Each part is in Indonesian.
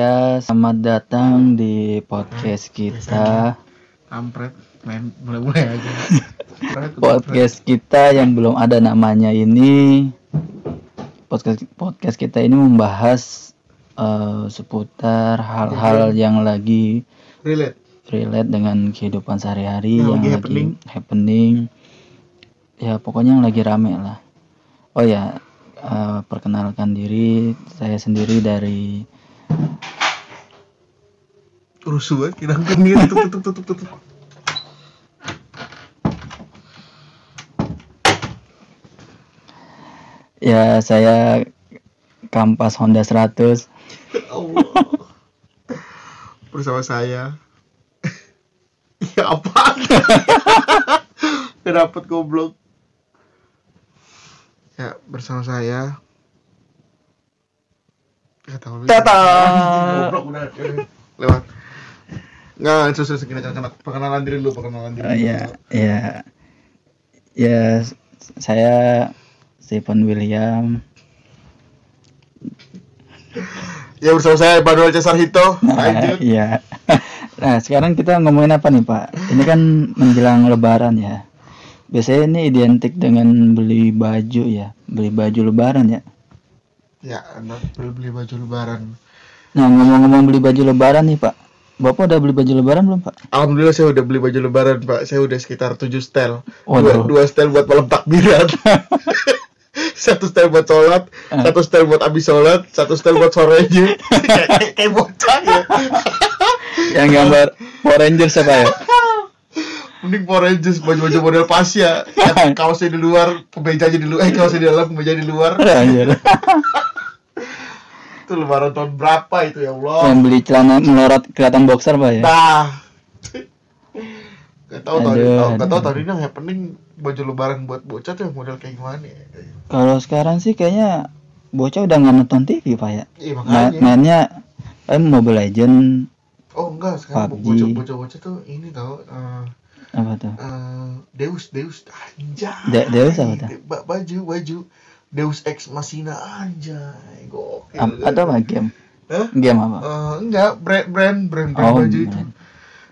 Ya, selamat datang di podcast kita. kampret main mulai-mulai aja Podcast kita yang belum ada namanya ini. Podcast podcast kita ini membahas eh, seputar hal-hal yang lagi relate relate dengan kehidupan sehari-hari Yang yang, lagi happening. happening. Ya, pokoknya yang lagi rame lah. Oh ya, eh, perkenalkan diri, saya sendiri dari rusuh kan kira nih tutup tutup tutup tutup. Ya saya Kampas Honda 100. Allah. Bersama saya. Ya apa? Gak dapet goblok? Ya bersama saya Tata. lewat Nggak, susah segini jangan perkenalan diri dulu, perkenalan diri Oh dulu. ya, ya, ya saya Stephen William. Ya bersama saya Emanuel Cesar Hito. Nah, Lanjut. iya. Nah, sekarang kita ngomongin apa nih, Pak? Ini kan menjelang lebaran ya. Biasanya ini identik dengan beli baju ya, beli baju lebaran ya. Ya, anak beli beli baju lebaran. Nah, ngomong-ngomong beli baju lebaran nih, Pak. Bapak udah beli baju lebaran belum, Pak? Alhamdulillah saya udah beli baju lebaran, Pak. Saya udah sekitar 7 setel. Dua, dua setel buat malam takbiran. satu setel buat sholat, Ah. satu setel buat abis sholat, satu setel buat sorenya. kayak, kayak, kayak bocah ya. Yang gambar Power Rangers apa ya? Mending Power Rangers baju-baju model Pasya. Yang kaosnya di luar, kemejanya di luar, eh kaosnya di dalam, kemeja di luar. Itu lebaran tahun berapa itu ya Allah. Yang beli celana melorot kelihatan boxer, Pak ya? Nah. Gak tau tahun Aduh, ini, gak tau tahun ini yang happening baju lebaran buat bocah tuh yang model kayak gimana ya. Kalau sekarang sih kayaknya bocah udah nggak nonton TV pak ya. Iya Main, makanya. mainnya paling Mobile Legend Oh enggak, sekarang PUBG. bocah bocah bocah tuh ini tau eh, apa tuh? eh, Deus Deus anjay. De- Deus apa tuh? Ba- baju baju Deus Ex Machina anjay. Gokil. Am- atau apa game? Hah? Game apa? Eh, enggak, brand brand brand, brand Oh, baju itu. brand.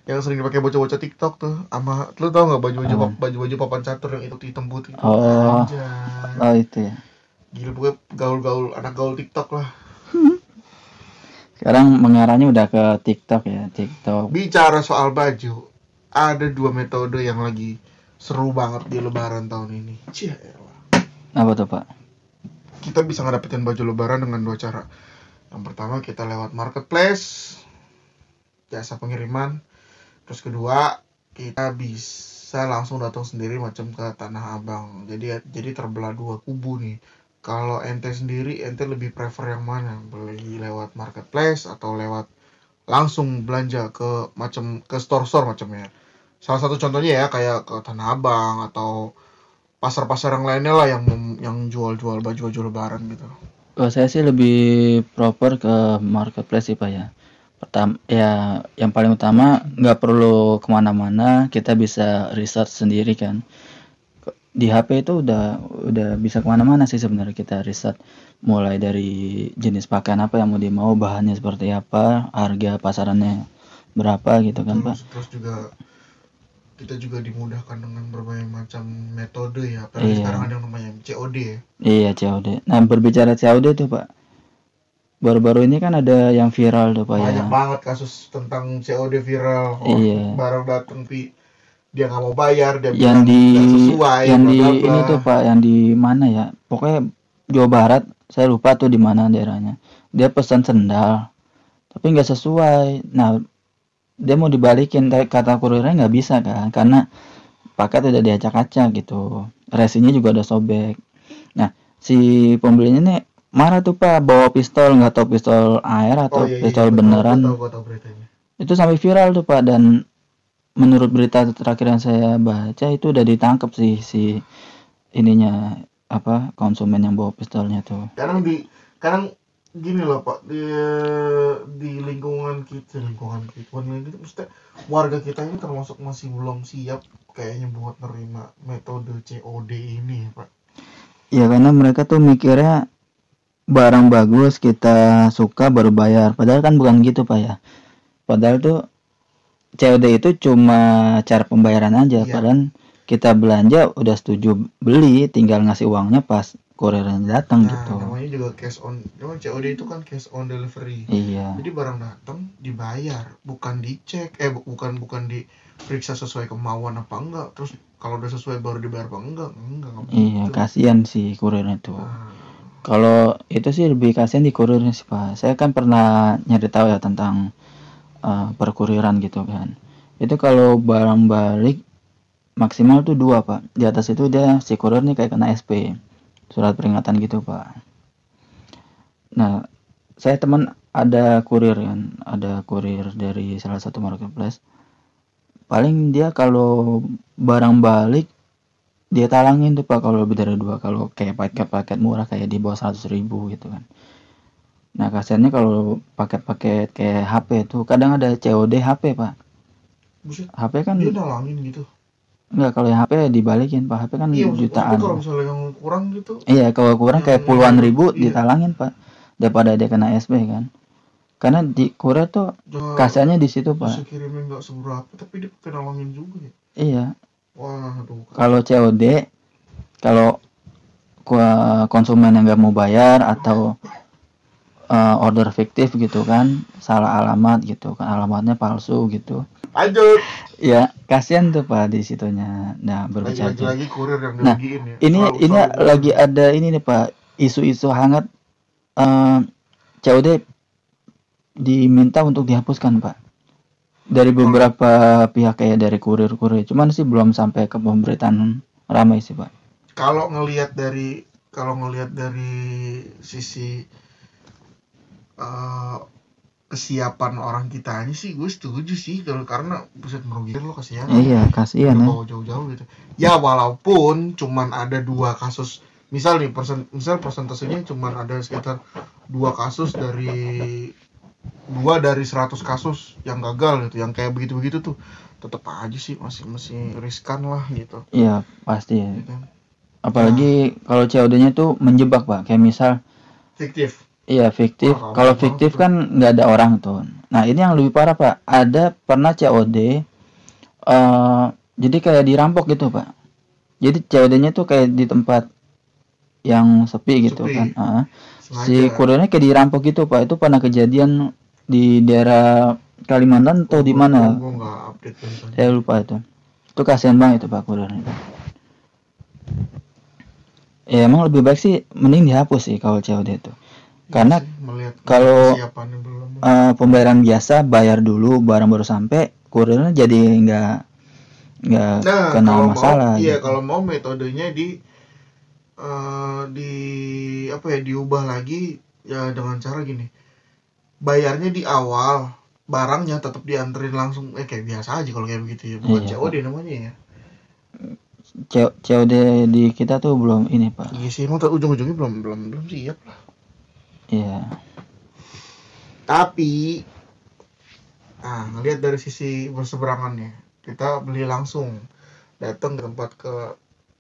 Yang sering dipakai bocah-bocah TikTok tuh sama lu tau nggak baju-baju pap- baju-baju papan catur yang itu hitam putih itu. Oh. Anjay. Oh itu ya. Gila pokoknya gaul-gaul anak gaul TikTok lah. Sekarang mengarahnya udah ke TikTok ya, TikTok. Bicara soal baju, ada dua metode yang lagi seru banget di lebaran tahun ini. Elah. Apa tuh pak? Kita bisa ngedapetin baju lebaran dengan dua cara. Yang pertama kita lewat marketplace, jasa pengiriman. Terus kedua, kita bisa langsung datang sendiri macam ke Tanah Abang. Jadi jadi terbelah dua kubu nih. Kalau ente sendiri, ente lebih prefer yang mana? Beli lewat marketplace atau lewat langsung belanja ke macam ke store-store macamnya. Salah satu contohnya ya kayak ke Tanah Abang atau pasar-pasar yang lainnya lah yang yang jual-jual baju-baju lebaran gitu. Kalau saya sih lebih proper ke marketplace sih pak ya. Pertama, ya yang paling utama nggak perlu ke mana-mana, kita bisa research sendiri kan. Di HP itu udah udah bisa ke mana-mana sih sebenarnya kita riset mulai dari jenis pakaian apa yang mau dimau, bahannya seperti apa, harga pasarannya berapa gitu kan pak. terus juga kita juga dimudahkan dengan berbagai macam metode ya. Apalagi Iya. sekarang ada yang namanya COD ya. Iya COD. Nah berbicara COD tuh pak, baru-baru ini kan ada yang viral tuh pak ya. Banyak banget kasus tentang COD viral. Oh, Iya. Barang datang pi dia nggak mau bayar, dia yang di sesuai, yang di bla, bla. ini tuh pak yang di mana ya pokoknya Jawa Barat saya lupa tuh di mana daerahnya dia pesan sendal tapi nggak sesuai nah dia mau dibalikin kata kurirnya nggak bisa kan karena paket udah diacak-acak gitu. Resinya juga udah sobek. Nah si pembelinya nih marah tuh pak bawa pistol nggak tahu pistol air atau Oh, iya, iya, pistol iya, beneran. tahu beritanya. itu sampai viral tuh pak dan menurut berita terakhir yang saya baca itu udah ditangkap sih si ininya apa konsumen yang bawa pistolnya tuh. Kadang di kadang gini loh pak. Di di lingkungan kita lingkungan kita lingkungan kita maksudnya warga kita ini termasuk masih belum siap kayaknya buat nerima metode COD ini ya pak. Ya karena mereka tuh mikirnya barang bagus kita suka baru bayar. Padahal kan bukan gitu pak ya. Padahal tuh COD itu cuma cara pembayaran aja. Iya. padahal kita belanja udah setuju beli tinggal ngasih uangnya pas kurirnya datang nah gitu namanya juga cash on namanya COD itu kan cash on delivery iya jadi barang datang dibayar bukan dicek eh bu- bukan bukan diperiksa sesuai kemauan apa enggak terus kalau udah sesuai baru dibayar apa enggak enggak enggak iya begitu. kasihan sih kurirnya tuh Nah, Kalau itu sih lebih kasihan di kurirnya sih Pak. Saya kan pernah nyari tahu ya tentang eh, perkuriran gitu kan. Itu kalau barang balik maksimal tuh dua Pak. Di atas itu dia si kurir nih kayak kena SP. Surat peringatan gitu Pak. Nah, saya teman ada kurir kan, ada kurir dari salah satu marketplace. Paling dia kalau barang balik dia talangin tuh pak kalau lebih dari dua kalau kayak paket-paket murah kayak di bawah 100 ribu gitu kan nah kasihannya kalau paket-paket kayak HP tuh kadang ada COD HP pak buset HP kan dia nalangin gitu enggak kalau yang HP dibalikin pak. HP kan iya jutaan. maksudnya kalau misalnya yang kurang gitu? Iya kalau kurang kayak Yang- puluhan ribu iya. ditalangin pak daripada dia kena SB kan. Karena di kurir tuh jangan kasihannya di situ bisa pak kirimnya nggak seberapa tapi dia nalangin juga ya? Iya. Wah aduh kalau COD kalau konsumen yang nggak mau bayar atau eh, order fiktif gitu kan salah alamat gitu kan alamatnya palsu gitu lanjut. Ya kasihan tuh pak di situnya. Nah lagi lagi berbicara lagi kurir yang Nah, ya. ini ini lagi ada ini nih pak isu-isu hangat eh, COD diminta untuk dihapuskan pak. Dari beberapa pihak kayak dari kurir-kurir. Cuman sih belum sampai ke pemberitaan ramai sih pak. Kalau ngelihat dari kalau ngelihat dari sisi eh, kesiapan orang kitanya sih gue setuju sih kalau karena buset merugikan lo kasihan. Iya kasihan ya jauh-jauh gitu. Ya walaupun cuman ada dua kasus misal nih persen misal persentasenya cuman ada sekitar dua kasus dari dua dari 100 kasus yang gagal gitu yang kayak begitu-begitu tuh tetap aja sih masih masih riskan lah gitu. Iya pasti ya. kan? apalagi kalau COD-nya tuh menjebak pak. Kayak misal fiktif iya fiktif. Wah, kalau fiktif kan nggak ada orang tuh nah ini yang lebih parah pak. Ada pernah COD eh jadi kayak dirampok gitu pak. Jadi COD-nya tuh kayak di tempat yang sepi gitu Sepi. kan sengaja si kurirnya kayak dirampok gitu pak. Itu pernah kejadian di daerah Kalimantan atau di mana? Saya lupa itu. Itu kasihan banget itu pak kurirnya. Ya emang lebih baik sih mending dihapus sih kalau COD itu karena Iya melihat kalau- belum eh, pembayaran biasa bayar dulu barang baru sampai kurirnya jadi nggak nggak Nah, kena kalau masalah mau, iya gitu. kalau mau metodenya di eh, di apa ya diubah lagi ya dengan cara gini. Bayarnya di awal, barangnya tetap dianterin langsung eh kayak biasa aja kalau kayak begitu ya. Bukan Iya, COD namanya ya. COD di kita tuh belum ini pak Iya sih, emang ujung-ujungnya belum belum belum siap lah. Iya Tapi nah, ngelihat dari sisi berseberangannya, kita beli langsung datang ke tempat ke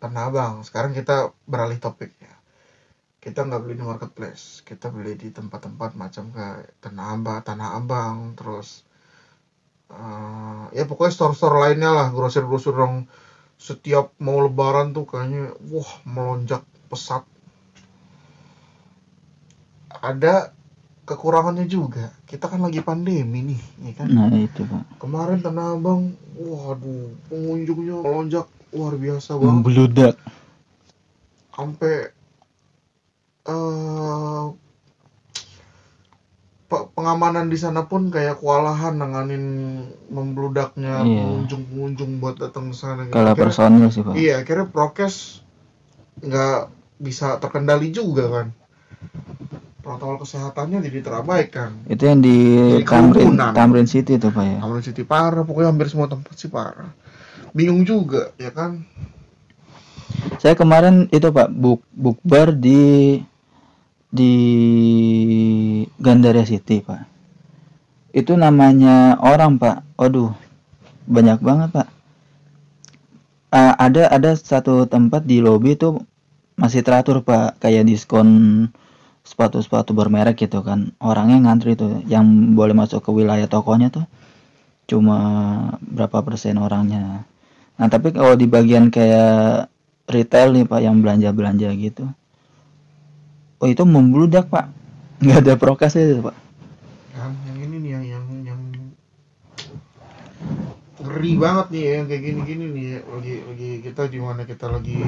Tanah Abang. Sekarang kita beralih topik ya. Kita nggak beli di marketplace, kita beli di tempat-tempat macam kayak Tanah Abang, Tanah Abang, terus eh, ya pokoknya store-store lainnya lah, grosir-grosir yang setiap mau lebaran tuh kayaknya wah melonjak pesat. Ada kekurangannya juga. Kita kan lagi pandemi nih, ya kan? nah itu pak Kemarin Tanah Abang, waduh, pengunjungnya melonjak luar biasa banget. membludak Sampai eh pe- pengamanan di sana pun kayak kewalahan nanganin membludaknya Iya. pengunjung-pengunjung buat datang ke sana. gitu. kalau personil sih pak Iya, akhirnya prokes nggak bisa terkendali juga kan. Protokol kesehatannya jadi terabaikan. itu yang di Tamrin. Tamrin City tuh pak ya Tamrin City parah, pokoknya hampir semua tempat sih parah. Bingung juga, ya kan? saya kemarin itu pak buk bukber di di Gandaria City pak itu namanya orang pak waduh banyak banget pak Ah, ada ada satu tempat di lobi itu masih teratur pak kayak diskon sepatu-sepatu bermerek gitu kan. Orangnya ngantri tuh yang boleh masuk ke wilayah tokonya tuh cuma berapa persen orangnya. Nah tapi kalau di bagian kayak retail nih pak yang belanja-belanja gitu oh itu membludak pak. Nggak ada prokes itu pak. Kan yang ini nih yang yang yang ngeri banget nih ya, yang kayak gini-gini nih lagi lagi kita di mana kita lagi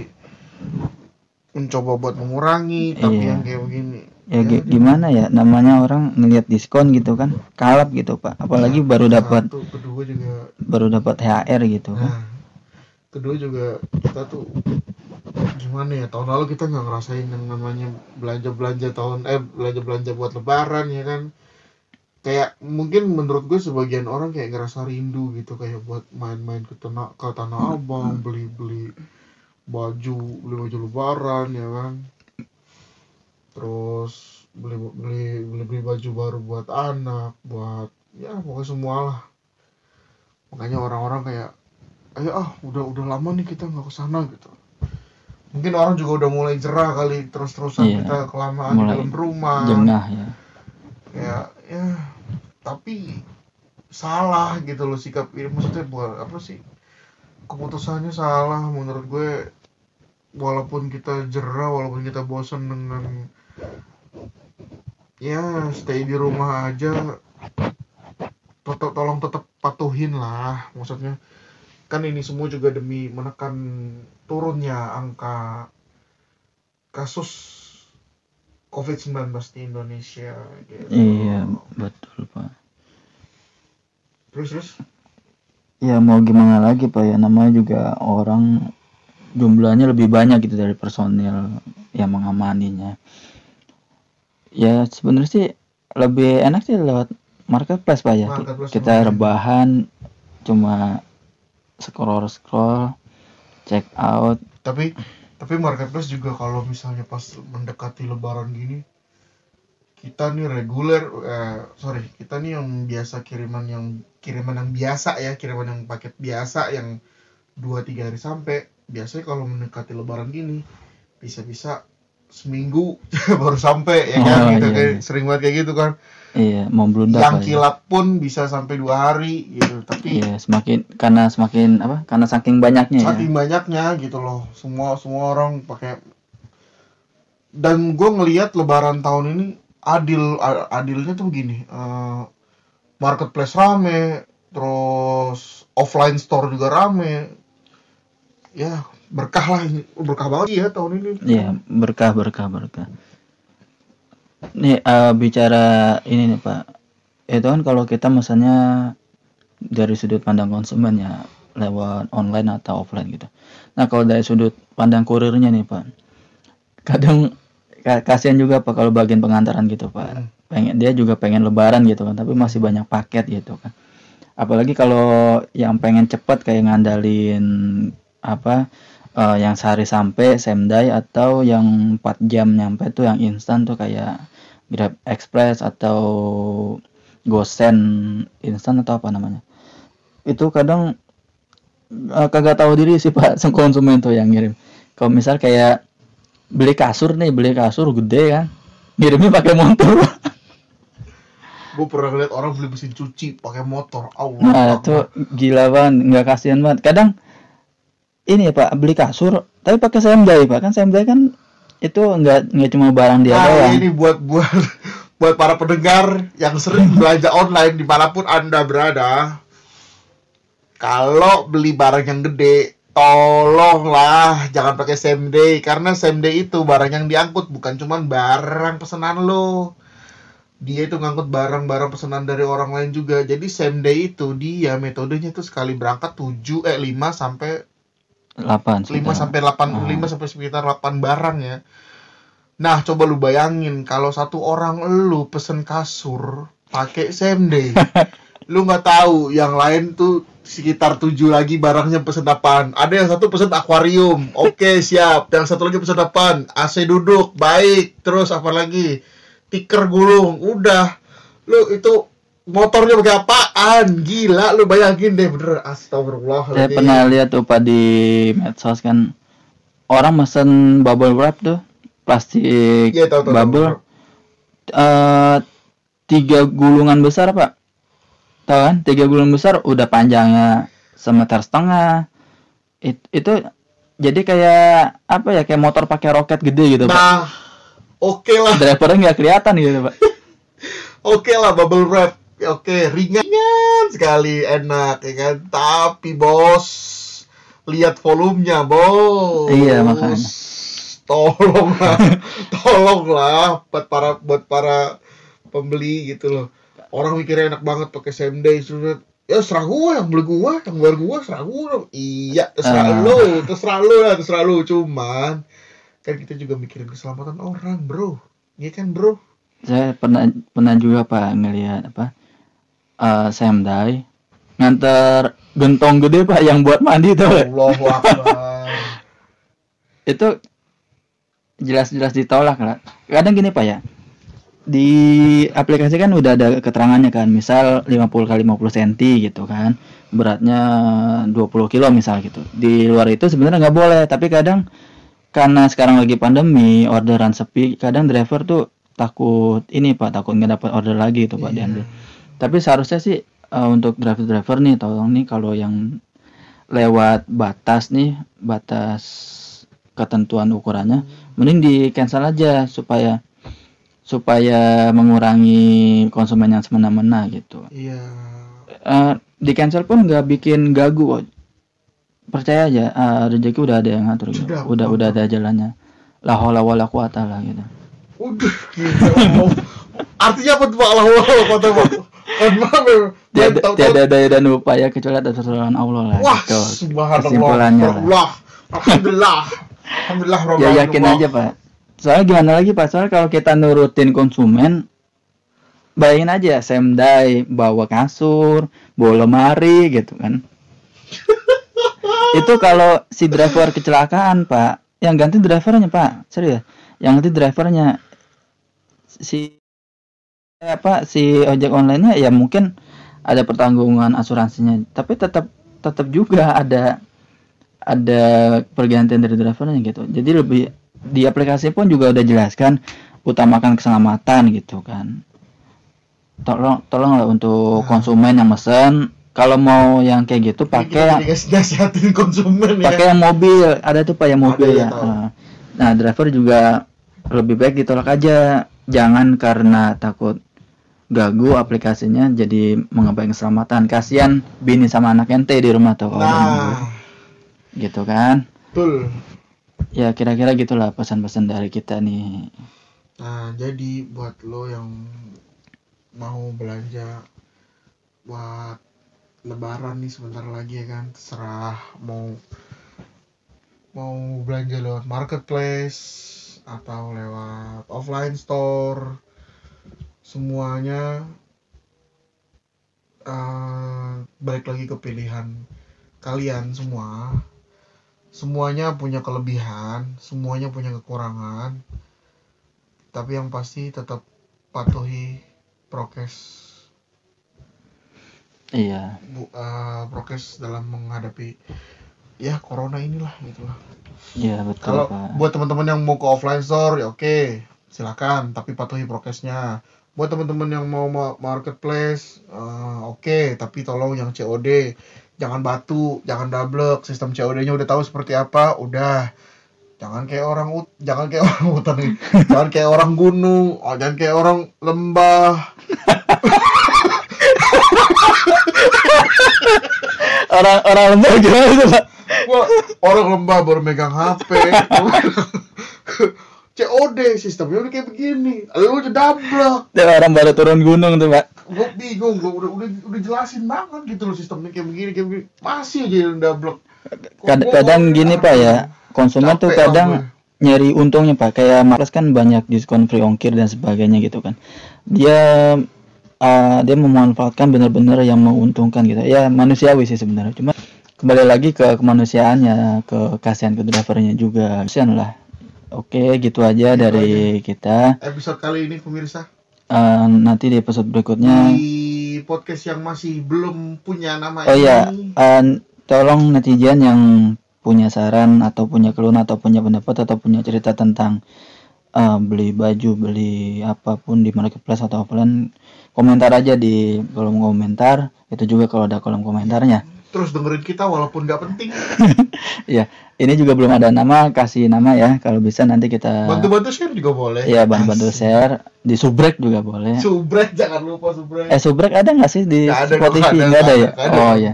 mencoba buat mengurangi tapi Iya. yang kayak begini. Ya gi- gimana ya namanya orang ngelihat diskon gitu kan kalap gitu pak. Apalagi baru dapat kedua juga baru dapat THR gitu. Kan nah kedua juga kita tuh gimana ya tahun lalu kita nggak ngerasain yang namanya belanja belanja tahun eh belanja belanja buat lebaran ya kan? Kayak mungkin menurut gue sebagian orang kayak ngerasa rindu gitu kayak buat main-main ke tanah ke tanah abang beli beli baju beli baju lebaran ya kan. Terus beli beli beli beli baju baru buat anak buat ya pokoknya semua lah makanya orang-orang kayak ayo ah udah udah lama nih kita nggak ke sana gitu. Mungkin orang juga udah mulai jerah kali terus-terusan Iya, kita kelamaan di mulai dalam rumah. jengah ya. Ya ya tapi salah gitu loh sikap ini maksudnya buat apa sih? Keputusannya salah menurut gue walaupun kita jerah walaupun kita bosan dengan ya stay di rumah aja tetap tolong tetap patuhin lah. Maksudnya kan ini semua juga demi menekan turunnya angka kasus COVID-19 di Indonesia gitu. iya betul pak. Terus terus? Ya mau gimana lagi pak? Ya namanya juga orang jumlahnya lebih banyak gitu dari personil yang mengamaninya. Ya sebenarnya sih lebih enak sih lewat marketplace pak ya. Marketplace kita rebahan cuma scroll scroll check out. Tapi tapi marketplace juga kalau misalnya pas mendekati lebaran gini kita nih reguler eh, sorry kita nih yang biasa kiriman yang kiriman yang biasa ya kiriman yang paket biasa yang dua tiga hari sampai biasanya kalau mendekati lebaran gini bisa-bisa seminggu baru sampai ya kan? Oh, gitu iya, kayak iya. sering banget kayak gitu kan. Iya membludak yang Pak, ya. kilap pun bisa sampai dua hari gitu. Tapi iya semakin karena semakin apa karena saking banyaknya ya. saking banyaknya gitu loh. Semua semua orang pakai. Dan gue ngelihat lebaran tahun ini adil adilnya tuh begini eh, marketplace rame terus offline store juga rame ya berkah lah ini berkah banget ya tahun ini Iya, berkah berkah berkah. Nih eh, bicara ini nih Pak, itu kan kalau kita misalnya dari sudut pandang konsumen ya lewat online atau offline gitu. Nah kalau dari sudut pandang kurirnya nih Pak, kadang ka- kasihan juga Pak kalau bagian pengantaran gitu Pak. Hmm. Pengen dia juga pengen lebaran gitu kan, tapi masih banyak paket gitu kan. Apalagi kalau yang pengen cepet kayak ngandalin apa eh, yang sehari sampai same day atau yang 4 jam nyampe tuh yang instan tuh kayak Grab Express atau GoSend instan atau apa namanya. Itu kadang eh, kagak tahu diri sih pak konsumen tuh yang ngirim. Kalau misal kayak beli kasur nih beli kasur gede kan ngirimnya pakai motor gue pernah lihat orang beli mesin cuci pakai motor. Allah nah itu gila banget nggak kasihan banget kadang ini ya pak beli kasur tapi pakai same day pak kan same day kan itu nggak nggak cuma barang dia Nah, doang ini buat buat buat para pendengar yang sering belanja online di mana pun anda berada. Kalau beli barang yang gede, tolonglah jangan pakai same day karena same day itu barang yang diangkut bukan cuman barang pesanan lo. Dia itu ngangkut barang-barang pesanan dari orang lain juga. Jadi same day itu dia metodenya tuh sekali berangkat 7 eh 5 sampai 5 8 sekitar. sampai 8 Ah. 5 sampai sekitar 8 barang ya. Nah, coba lu bayangin kalau satu orang lu pesen kasur pakai same day. lu nggak tahu yang lain tuh sekitar 7 lagi barangnya pesen apaan. Ada yang satu pesen akuarium. Oke, siap. Yang satu lagi pesen apaan? AC duduk. Baik. Terus apa lagi? Tiker gulung. Udah. Lu itu motornya pakai apaan? Gila, lu bayangin deh bener. Astagfirullah. Saya pernah lihat tuh Pak di medsos kan orang mesen bubble wrap tuh plastik Iya, tahu, tahu, tahu, bubble tahu. eh tiga gulungan besar pak tahu kan tiga gulungan besar udah panjangnya semeter setengah It- itu jadi kayak apa ya kayak motor pakai roket gede gitu pak Nah, oke lah, drivernya nggak kelihatan gitu pak oke lah bubble wrap. Oke, ringan sekali, enak ya kan. Tapi bos, lihat volumenya bos. Iya, makanya. Tolonglah, tolonglah buat para buat para pembeli gitu loh. Orang mikirnya enak banget pakai same day sudah ya serah gua yang beli gua yang bayar gua serah gua dong iya terserah Ah. lu terserah lu lah terserah lu cuman kan kita juga mikirin keselamatan orang bro iya kan bro saya pernah pernah juga pak ngelihat apa eh Semdai nganter gentong gede pak yang buat mandi tuh Pak. Allahu Akbar. Itu jelas-jelas ditolak lah kadang gini pak ya. Di aplikasi kan udah ada keterangannya kan misal 50 kali 50 cm gitu kan beratnya 20 kilo misal gitu. Di luar itu sebenarnya nggak boleh tapi kadang karena sekarang lagi pandemi orderan sepi kadang driver tuh takut ini pak takut nggak dapat order lagi itu pak Iya. diambil tapi seharusnya sih eh, untuk driver-driver nih tolong nih kalau yang lewat batas nih batas ketentuan ukurannya mending di cancel aja supaya supaya mengurangi konsumen yang semena-mena gitu. Iya. Eh, di cancel pun nggak bikin gagu kok. percaya aja eh, rezeki udah ada yang ngatur gitu. Sudah, udah udah ada jalannya. La haula wala quwata lah gitu. Udah gitu artinya apa tuh Pak? Allah kata Pak Ya. tiada, Tahu- tiada daya dan upaya kecuali atas pertolongan Allah lah Wah, gitu. kesimpulannya lah. Allah. Alhamdulillah. Alhamdulillah ya yakin aja pak soalnya gimana lagi pak soalnya kalau kita nurutin konsumen bayangin aja semdai bawa kasur bawa lemari gitu kan itu kalau si driver kecelakaan pak yang ganti drivernya pak serius yang ganti drivernya si apa si ojek online nya ya mungkin ada pertanggungan asuransinya. Tapi tetap tetap juga ada ada pergantian dari drivernya gitu. Jadi lebih di aplikasi pun juga udah jelaskan utamakan keselamatan gitu kan. Tolong tolonglah untuk Nah. konsumen yang mesen. Kalau mau yang kayak gitu pakai yang nasihatin konsumen ya. pakai yang mobil. Ada tuh pak yang mobil Ada, ya. ya. Nah, nah driver juga lebih baik ditolak aja. Jangan karena takut gagu aplikasinya jadi mengabaikan keselamatan kasihan bini sama anak ente di rumah tuh kalau. Nah, gitu kan betul. ya kira-kira gitulah pesan-pesan dari kita nih Nah, jadi buat lo yang mau belanja buat lebaran nih sebentar lagi ya kan, terserah mau mau belanja lewat marketplace atau lewat offline store semuanya eh, balik lagi ke pilihan kalian semua. Semuanya punya kelebihan semuanya punya kekurangan tapi yang pasti tetap patuhi prokes. Iya. Bu, eh, prokes dalam menghadapi ya corona inilah gitu lah. Iya betul kalau buat teman-teman yang mau ke offline store ya oke silakan tapi patuhi prokesnya buat teman-teman yang mau ma- marketplace eh, oke tapi tolong yang COD jangan batu jangan double sistem COD-nya udah tahu seperti apa udah. Jangan kayak orang ut jangan kayak orang hutan nih jangan kayak orang gunung oh, jangan kayak orang lembah. Orang orang lembah gimana itu pak? Wah, orang lembah baru megang HP. COD sistemnya udah kayak begini. Lu udah double. Tuh, orang baru turun gunung tuh pak Gue bingung, gue udah, udah udah jelasin banget gitu loh sistemnya kayak begini kayak begini. Masih aja yang double. Kad- kadang gini pak ya konsumen tuh kadang gue. nyari untungnya pak kayak Mars kan banyak diskon free ongkir dan sebagainya gitu kan dia eh, dia memanfaatkan benar-benar yang menguntungkan gitu ya manusiawi sih sebenarnya cuma kembali lagi ke kemanusiaannya ke kasihan ke drivernya juga kasihan lah oke gitu aja Gitu dari kita. Episode kali ini pemirsa. Eh, nanti di episode berikutnya. Di podcast yang masih belum punya nama oh iya ini. eh, tolong netizen yang punya saran atau punya keluhan atau punya pendapat atau punya cerita tentang eh, beli baju beli apa pun di marketplace atau offline komentar aja di kolom komentar. Itu juga kalau ada kolom komentarnya terus dengerin kita walaupun nggak penting. Ya ini juga belum ada nama kasih nama ya kalau bisa nanti kita bantu-bantu share juga boleh. Ya bantu-bantu share di subrek juga boleh. Subrek jangan lupa subrek. Eh subrek ada nggak sih di ada, Spotify? nggak ada, ya? Ada. oh ya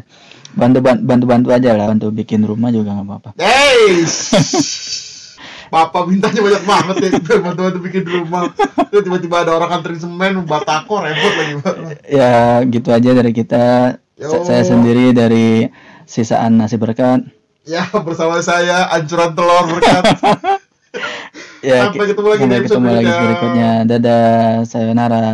bantu bantu bantu aja lah bantu bikin rumah juga nggak apa-apa. Hey, Papa mintanya banyak banget ya bantu-bantu bikin rumah. Terus tiba-tiba ada orang anterin semen, batako repot lagi. ya gitu aja dari kita Yo. Sa- saya sendiri dari sisaan nasi berkat Ya bersama saya ancuran telur berkat. ya Sampai ketemu lagi di sampai episode ketemu lagi berikutnya. berikutnya dadah sayonara